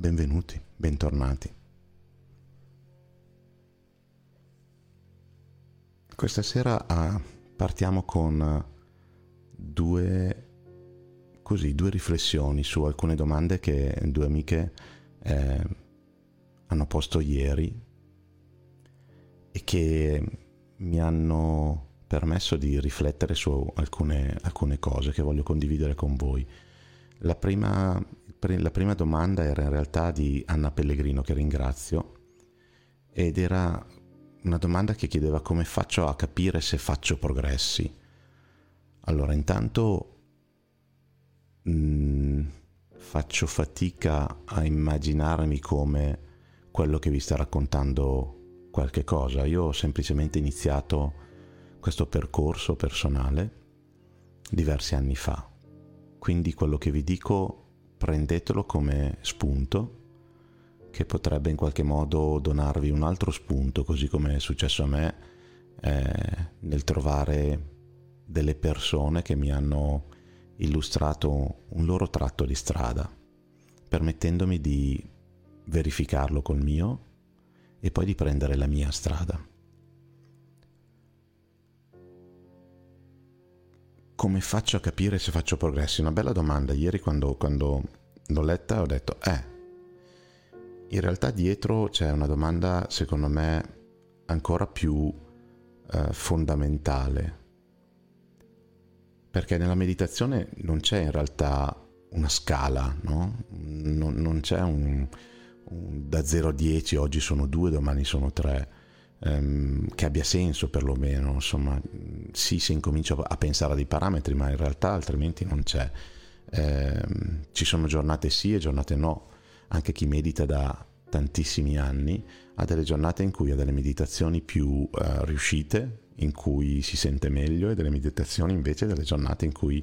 benvenuti, bentornati. Questa sera ah, partiamo con due, così, due riflessioni su alcune domande che due amiche eh, hanno posto ieri e che mi hanno permesso di riflettere su alcune, alcune cose che voglio condividere con voi. La prima, la prima domanda era in realtà di Anna Pellegrino, che ringrazio, ed era una domanda che chiedeva come faccio a capire se faccio progressi. Allora, intanto mh, mm, faccio fatica a immaginarmi come quello che vi sta raccontando qualche cosa. Io ho semplicemente iniziato questo percorso personale diversi anni fa. Quindi quello che vi dico prendetelo come spunto che potrebbe in qualche modo donarvi un altro spunto, così come è successo a me eh, nel trovare delle persone che mi hanno illustrato un loro tratto di strada, permettendomi di verificarlo col mio e poi di prendere la mia strada. Come faccio a capire se faccio progressi? Una bella domanda. Ieri quando, quando l'ho letta ho detto, eh, in realtà dietro c'è una domanda secondo me ancora più eh, fondamentale. Perché nella meditazione non c'è in realtà una scala, no? non, non c'è un, da 0 a 10, oggi sono 2, domani sono 3, ehm, che abbia senso perlomeno, insomma, sì, si incomincia a pensare a dei parametri, ma in realtà altrimenti non c'è. Eh, ci sono giornate sì e giornate no, anche chi medita da tantissimi anni ha delle giornate in cui ha delle meditazioni più eh, riuscite, in cui si sente meglio e delle meditazioni invece delle giornate in cui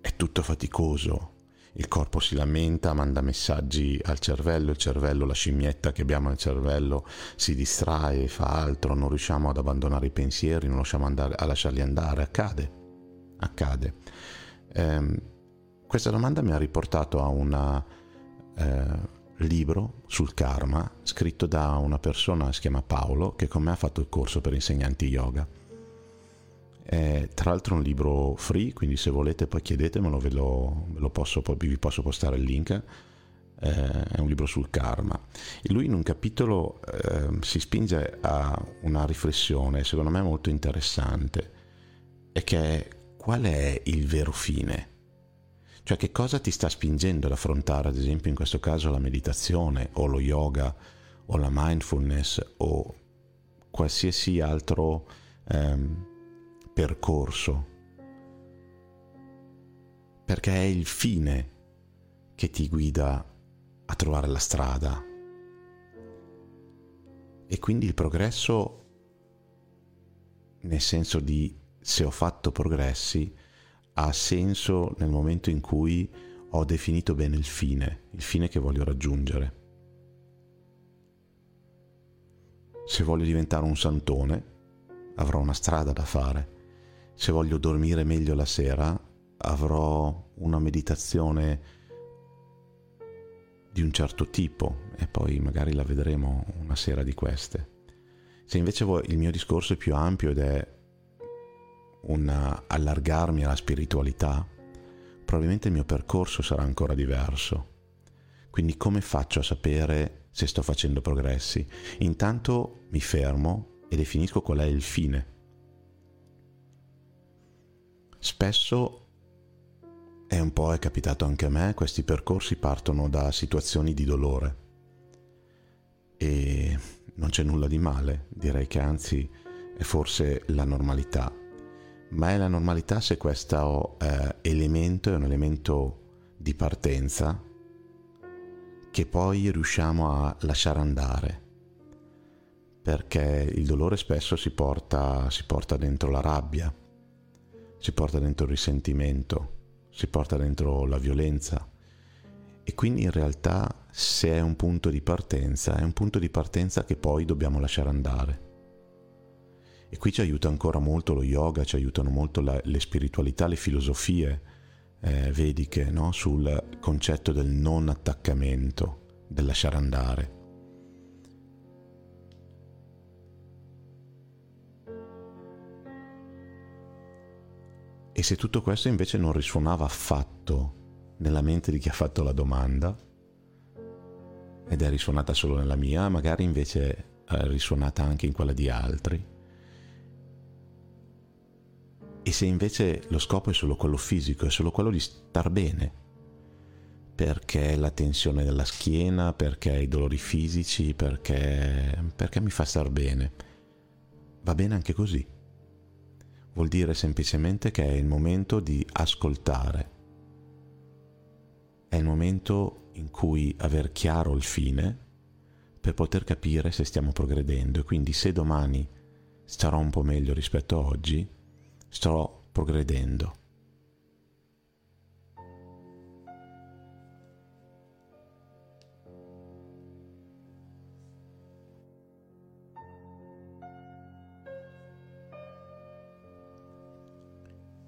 è tutto faticoso, il corpo si lamenta, manda messaggi al cervello, il cervello, la scimmietta che abbiamo nel cervello si distrae, fa altro, non riusciamo ad abbandonare i pensieri, non riusciamo andare, a lasciarli andare, accade, accade. Eh, questa domanda mi ha riportato a un eh, libro sul karma scritto da una persona, si chiama Paolo, che con me ha fatto il corso per insegnanti yoga è tra l'altro un libro free, quindi se volete poi chiedetemelo, ve lo, ve lo posso, vi posso postare il link. È un libro sul karma. E lui in un capitolo eh, si spinge a una riflessione, secondo me molto interessante, e che è qual è il vero fine? Cioè che cosa ti sta spingendo ad affrontare, ad esempio in questo caso, la meditazione o lo yoga o la mindfulness o qualsiasi altro... Ehm, percorso, perché è il fine che ti guida a trovare la strada. E quindi il progresso, nel senso di se ho fatto progressi, ha senso nel momento in cui ho definito bene il fine, il fine che voglio raggiungere. Se voglio diventare un santone, avrò una strada da fare se voglio dormire meglio la sera, avrò una meditazione di un certo tipo e poi magari la vedremo una sera di queste. Se invece il mio discorso è più ampio ed è un allargarmi alla spiritualità, probabilmente il mio percorso sarà ancora diverso. Quindi come faccio a sapere se sto facendo progressi? Intanto mi fermo e definisco qual è il fine Spesso, e un po' è capitato anche a me, questi percorsi partono da situazioni di dolore. E non c'è nulla di male, direi che anzi è forse la normalità, ma è la normalità se questo eh, elemento è un elemento di partenza che poi riusciamo a lasciare andare. Perché il dolore spesso si porta, si porta dentro la rabbia si porta dentro il risentimento, si porta dentro la violenza. E quindi in realtà se è un punto di partenza, è un punto di partenza che poi dobbiamo lasciare andare. E qui ci aiuta ancora molto lo yoga, ci aiutano molto la, le spiritualità, le filosofie eh, vediche no? sul concetto del non attaccamento. del lasciare andare. E se tutto questo invece non risuonava affatto nella mente di chi ha fatto la domanda, ed è risuonata solo nella mia, magari invece è risuonata anche in quella di altri, e se invece lo scopo è solo quello fisico, è solo quello di star bene, perché la tensione della schiena, perché i dolori fisici, perché, perché mi fa star bene, va bene anche così vuol dire semplicemente che è il momento di ascoltare. È il momento in cui aver chiaro il fine per poter capire se stiamo progredendo e quindi se domani starò un po' meglio rispetto a oggi, sto progredendo.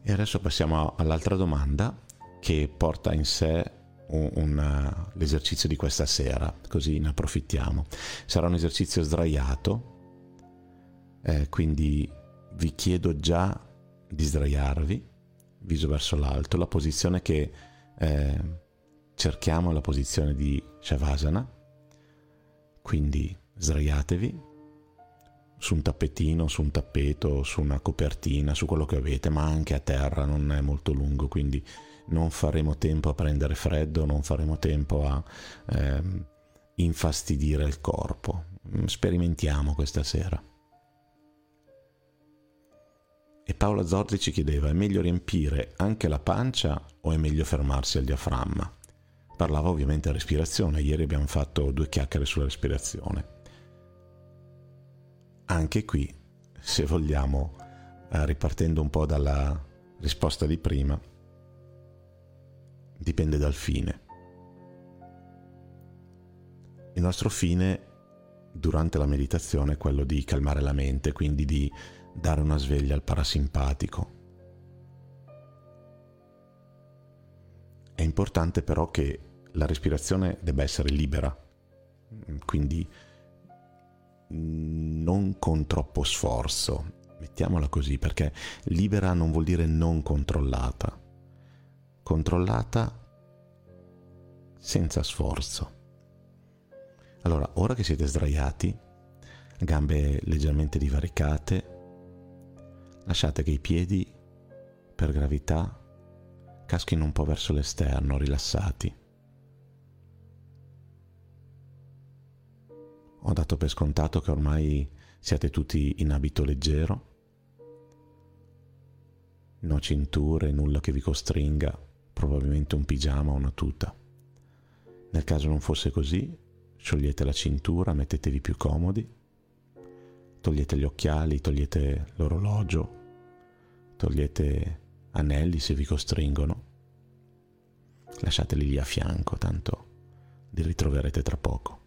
E adesso passiamo all'altra domanda che porta in sé un, un, l'esercizio di questa sera, così ne approfittiamo. Sarà un esercizio sdraiato, eh, quindi vi chiedo già di sdraiarvi, viso verso l'alto, la posizione che eh, cerchiamo è la posizione di Shavasana, quindi sdraiatevi, su un tappetino, su un tappeto, su una copertina, su quello che avete, ma anche a terra, non è molto lungo, quindi non faremo tempo a prendere freddo, non faremo tempo a ehm, infastidire il corpo. Sperimentiamo questa sera. E Paola Zorzi ci chiedeva, è meglio riempire anche la pancia o è meglio fermarsi al diaframma? Parlava ovviamente a respirazione, ieri abbiamo fatto due chiacchiere sulla respirazione anche qui, se vogliamo, eh, ripartendo un po' dalla risposta di prima, dipende dal fine. Il nostro fine durante la meditazione è quello di calmare la mente, quindi di dare una sveglia al parasimpatico. È importante però che la respirazione debba essere libera, quindi non con troppo sforzo, mettiamola così, perché libera non vuol dire non controllata, controllata senza sforzo. Allora, ora che siete sdraiati, gambe leggermente divaricate, lasciate che i piedi, per gravità, caschino un po' verso l'esterno, rilassati. Ho dato per scontato che ormai siate tutti in abito leggero, no cinture, nulla che vi costringa, probabilmente un pigiama o una tuta. Nel caso non fosse così, sciogliete la cintura, mettetevi più comodi, togliete gli occhiali, togliete l'orologio, togliete anelli se vi costringono, lasciateli lì a fianco, tanto li ritroverete tra poco.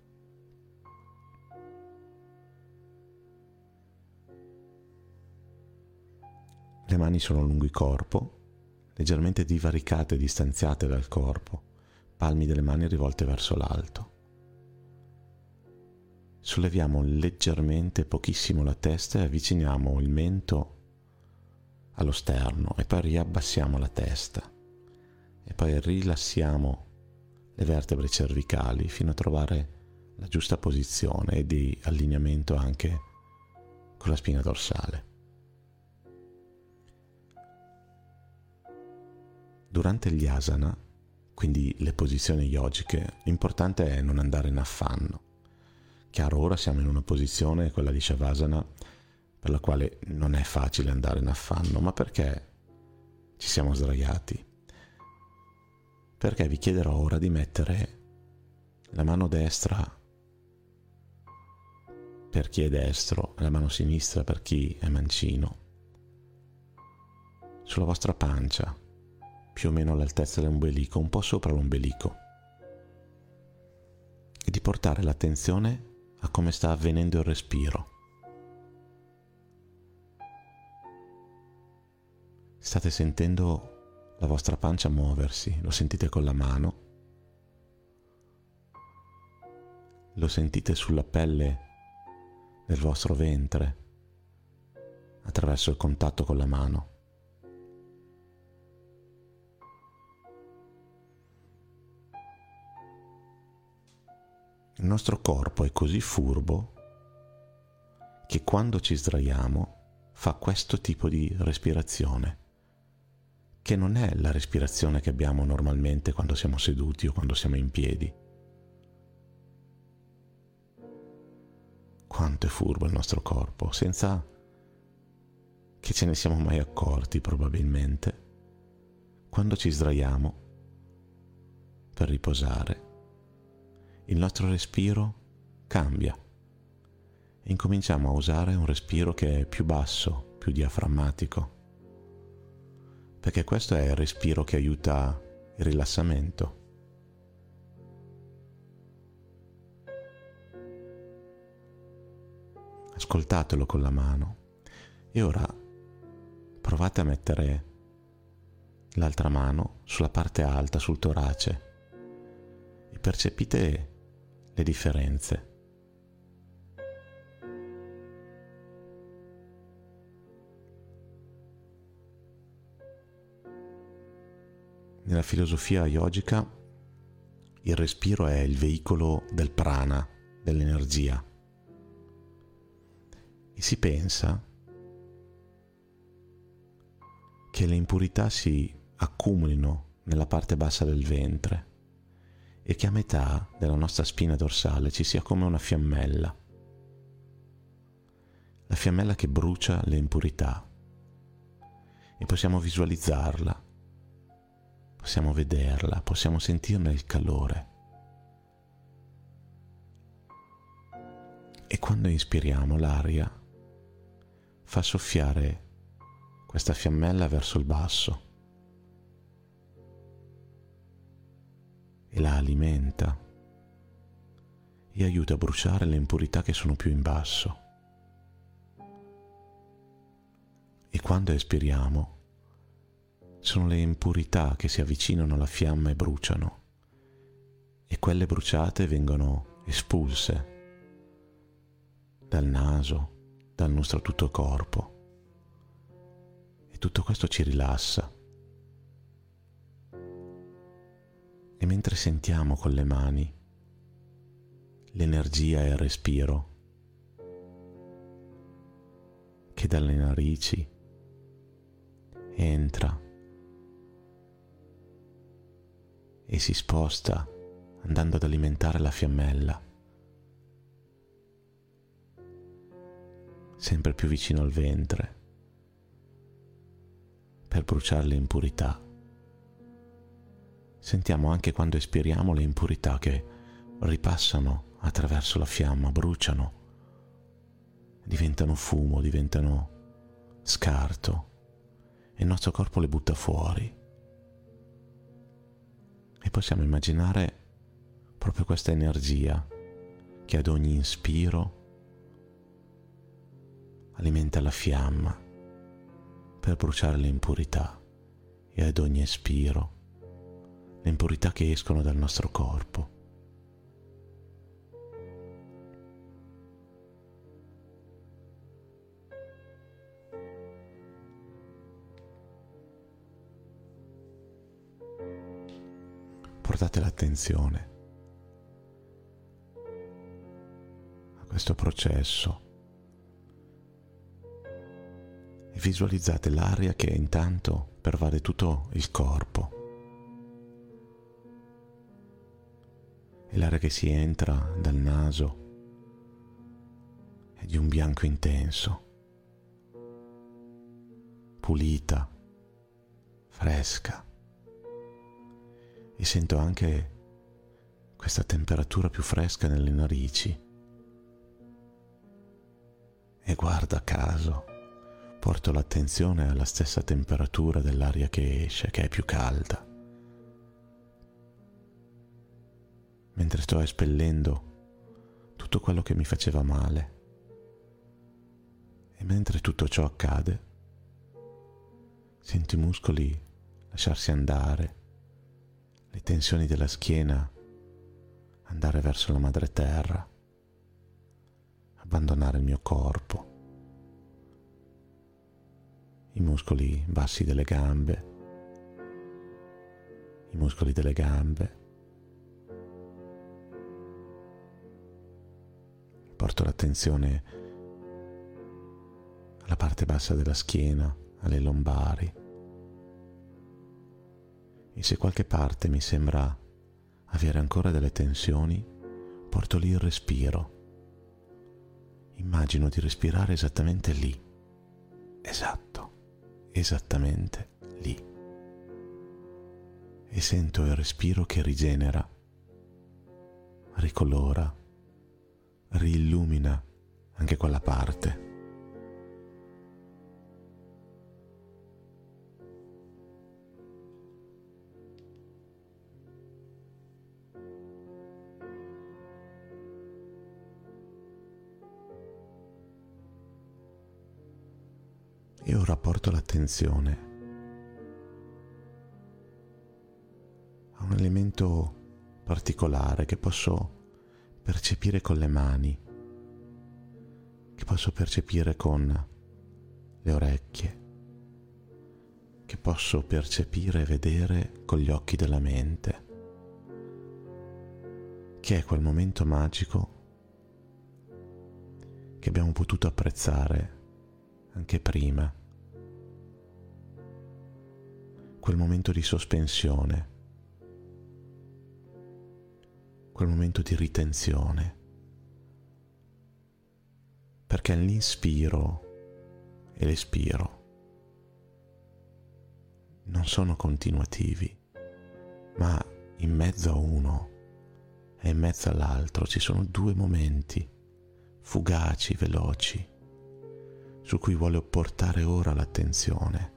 Le mani sono lungo il corpo, leggermente divaricate e distanziate dal corpo, palmi delle mani rivolte verso l'alto. Solleviamo leggermente, pochissimo la testa e avviciniamo il mento allo sterno e poi riabbassiamo la testa e poi rilassiamo le vertebre cervicali fino a trovare la giusta posizione e di allineamento anche con la spina dorsale. Durante gli asana, quindi le posizioni yogiche, l'importante è non andare in affanno. Chiaro, ora siamo in una posizione, quella di Shavasana, per la quale non è facile andare in affanno, ma perché ci siamo sdraiati? Perché vi chiederò ora di mettere la mano destra per chi è destro e la mano sinistra per chi è mancino sulla vostra pancia più o meno all'altezza dell'ombelico, un po' sopra l'ombelico, e di portare l'attenzione a come sta avvenendo il respiro. State sentendo la vostra pancia muoversi, lo sentite con la mano. lo sentite sulla pelle del vostro ventre attraverso il contatto con la mano. Il nostro corpo è così furbo che quando ci sdraiamo fa questo tipo di respirazione, che non è la respirazione che abbiamo normalmente quando siamo seduti o quando siamo in piedi. Quanto è furbo il nostro corpo, senza che ce ne siamo mai accorti probabilmente. Quando ci sdraiamo per riposare, il nostro respiro cambia. E incominciamo a usare un respiro che è più basso, più diaframmatico, perché questo è il respiro che aiuta il rilassamento. Ascoltatelo con la mano. E ora provate a mettere l'altra mano sulla parte alta, sul torace. E percepite le differenze. Nella filosofia yogica il respiro è il veicolo del prana, dell'energia. E si pensa che le impurità si accumulino nella parte bassa del ventre e che a metà della nostra spina dorsale ci sia come una fiammella. La fiammella che brucia le impurità e possiamo visualizzarla, possiamo vederla, possiamo sentirne il calore. E quando inspiriamo l'aria fa soffiare questa fiammella verso il basso e la alimenta e aiuta a bruciare le impurità che sono più in basso. E quando espiriamo, sono le impurità che si avvicinano alla fiamma e bruciano, e quelle bruciate vengono espulse dal naso, dal nostro tutto corpo. E tutto questo ci rilassa E mentre sentiamo con le mani l'energia e il respiro che dalle narici entra e si sposta andando ad alimentare la fiammella, sempre più vicino al ventre, per bruciare le impurità sentiamo anche quando espiriamo le impurità che ripassano attraverso la fiamma, bruciano, diventano fumo, diventano scarto e il nostro corpo le butta fuori. E possiamo immaginare proprio questa energia che ad ogni inspiro alimenta la fiamma per bruciare le impurità e ad ogni espiro le impurità che escono dal nostro corpo. Portate l'attenzione a questo processo e visualizzate l'aria che intanto pervade tutto il corpo. L'aria che si entra dal naso è di un bianco intenso, pulita, fresca e sento anche questa temperatura più fresca nelle narici. E guarda caso, porto l'attenzione alla stessa temperatura dell'aria che esce, che è più calda. Mentre sto espellendo tutto quello che mi faceva male. E mentre tutto ciò accade, sento i muscoli lasciarsi andare, le tensioni della schiena andare verso la madre terra, abbandonare il mio corpo, i muscoli bassi delle gambe, i muscoli delle gambe. Porto l'attenzione alla parte bassa della schiena, alle lombari. E se qualche parte mi sembra avere ancora delle tensioni, porto lì il respiro. Immagino di respirare esattamente lì. Esatto, esattamente lì. E sento il respiro che rigenera, ricolora, riillumina anche quella parte. e ora porto l'attenzione a un elemento particolare che posso percepire con le mani, che posso percepire con le orecchie, che posso percepire e vedere con gli occhi della mente, che è quel momento magico che abbiamo potuto apprezzare anche prima. Quel momento di sospensione, quel momento di ritenzione, perché l'inspiro e l'espiro non sono continuativi, ma in mezzo a uno e in mezzo all'altro ci sono due momenti fugaci, veloci, su cui vuole portare ora l'attenzione.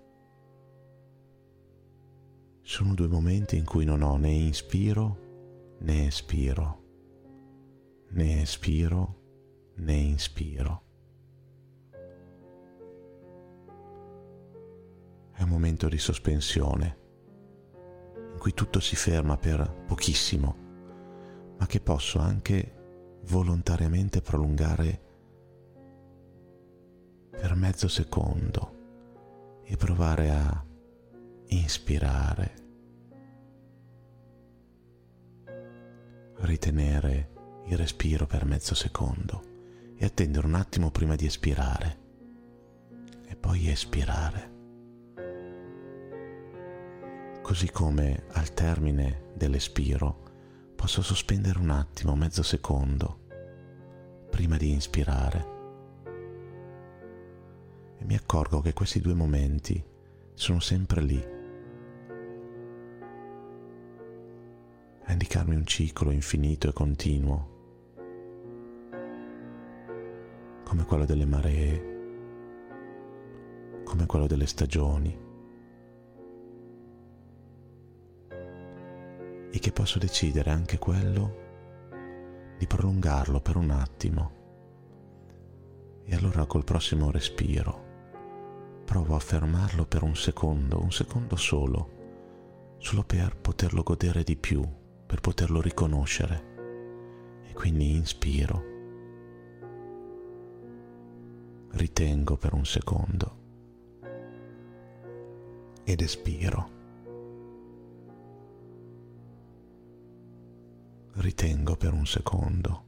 Sono due momenti in cui non ho né inspiro né espiro, né espiro né inspiro. È un momento di sospensione in cui tutto si ferma per pochissimo, ma che posso anche volontariamente prolungare per mezzo secondo e provare a inspirare ritenere il respiro per mezzo secondo e attendere un attimo prima di espirare e poi espirare. Così come al termine dell'espiro posso sospendere un attimo, mezzo secondo, prima di inspirare. E mi accorgo che questi due momenti sono sempre lì a indicarmi un ciclo infinito e continuo, come quello delle maree, come quello delle stagioni, e che posso decidere anche quello di prolungarlo per un attimo. E allora col prossimo respiro provo a fermarlo per un secondo, un secondo solo, solo per poterlo godere di più per poterlo riconoscere. E quindi inspiro, ritengo per un secondo. Ed espiro. Ritengo per un secondo.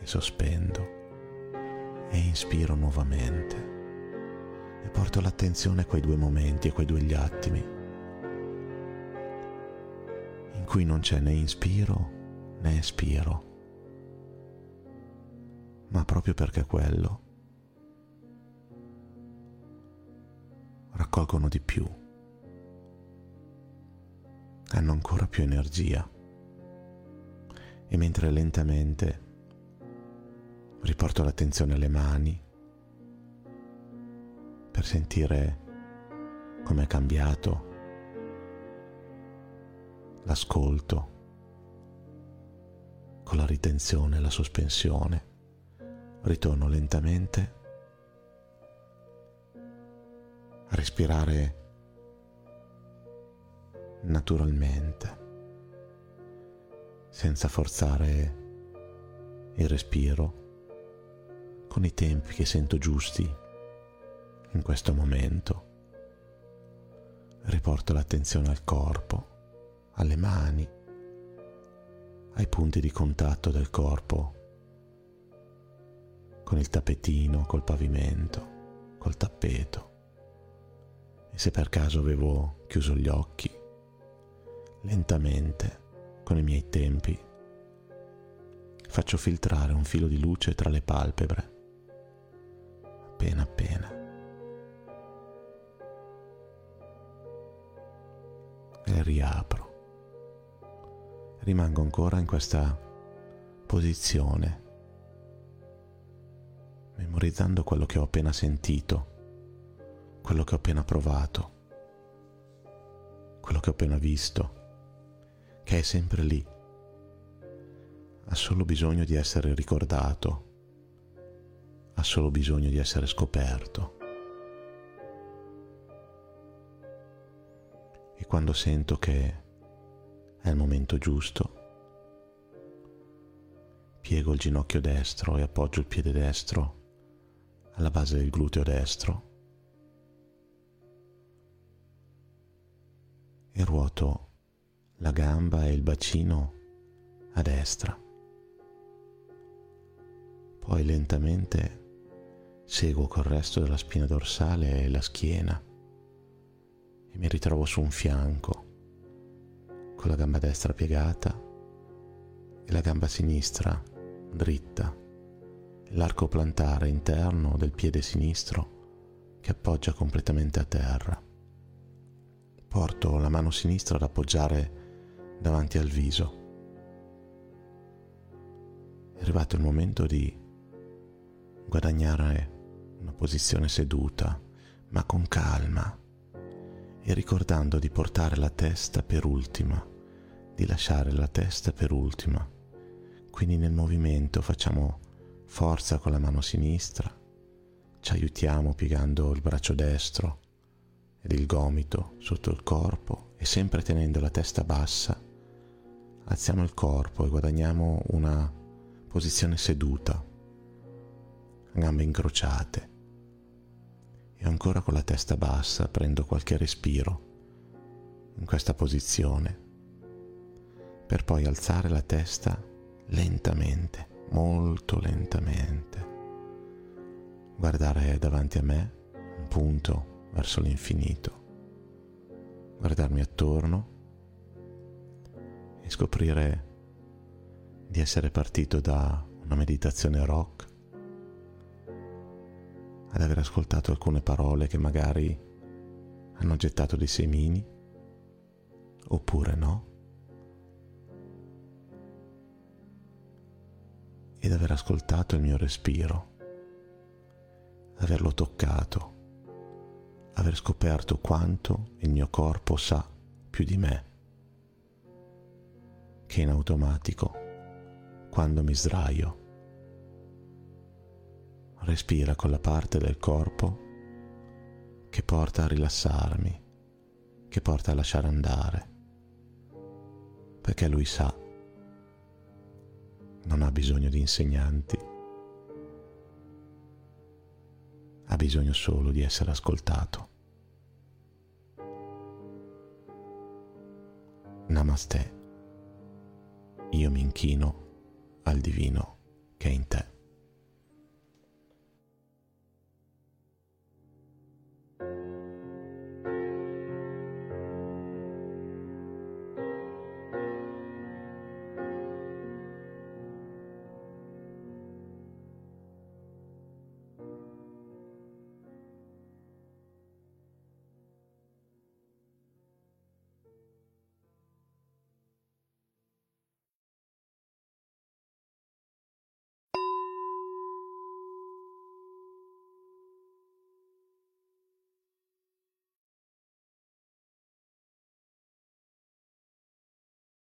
E sospendo. E inspiro nuovamente. E porto l'attenzione a quei due momenti, a quei due attimi cui non c'è né inspiro né espiro, ma proprio perché quello raccolgono di più, hanno ancora più energia. E mentre lentamente riporto l'attenzione alle mani per sentire come è cambiato l'ascolto, con la ritenzione e la sospensione, ritorno lentamente a respirare naturalmente, senza forzare il respiro, con i tempi che sento giusti in questo momento. Riporto l'attenzione al corpo, alle mani, ai punti di contatto del corpo con il tappetino, col pavimento, col tappeto. E se per caso avevo chiuso gli occhi, lentamente, con i miei tempi, faccio filtrare un filo di luce tra le palpebre, appena appena. E riapro. Rimango ancora in questa posizione memorizzando quello che ho appena sentito, quello che ho appena provato, quello che ho appena visto, che è sempre lì. Ha solo bisogno di essere ricordato, ha solo bisogno di essere scoperto. E quando sento che il momento giusto, piego il ginocchio destro e appoggio il piede destro alla base del gluteo destro. E ruoto la gamba e il bacino a destra. Poi lentamente seguo col resto della spina dorsale e la schiena e mi ritrovo su un fianco con la gamba destra piegata e la gamba sinistra dritta l'arco plantare interno del piede sinistro che appoggia completamente a terra. Porto la mano sinistra ad appoggiare davanti al viso. È arrivato il momento di guadagnare una posizione seduta, ma con calma, e ricordando di portare la testa per ultima, di lasciare la testa per ultima. Quindi nel movimento facciamo forza con la mano sinistra, ci aiutiamo piegando il braccio destro ed il gomito sotto il corpo e sempre tenendo la testa bassa, alziamo il corpo e guadagniamo una posizione seduta, gambe incrociate. E ancora con la testa bassa prendo qualche respiro in questa posizione, per poi alzare la testa lentamente molto lentamente, guardare davanti a me un punto verso l'infinito, guardarmi attorno e scoprire di essere partito da una meditazione rock ad aver ascoltato alcune parole che magari hanno gettato dei semini oppure no. Ed aver ascoltato il mio respiro, averlo toccato, aver scoperto quanto il mio corpo sa più di me, che in automatico, quando mi sdraio, respira con la parte del corpo che porta a rilassarmi, che porta a lasciare andare, perché lui sa non ha bisogno di insegnanti, ha bisogno solo di essere ascoltato. Namaste. Io mi inchino al divino che è in te.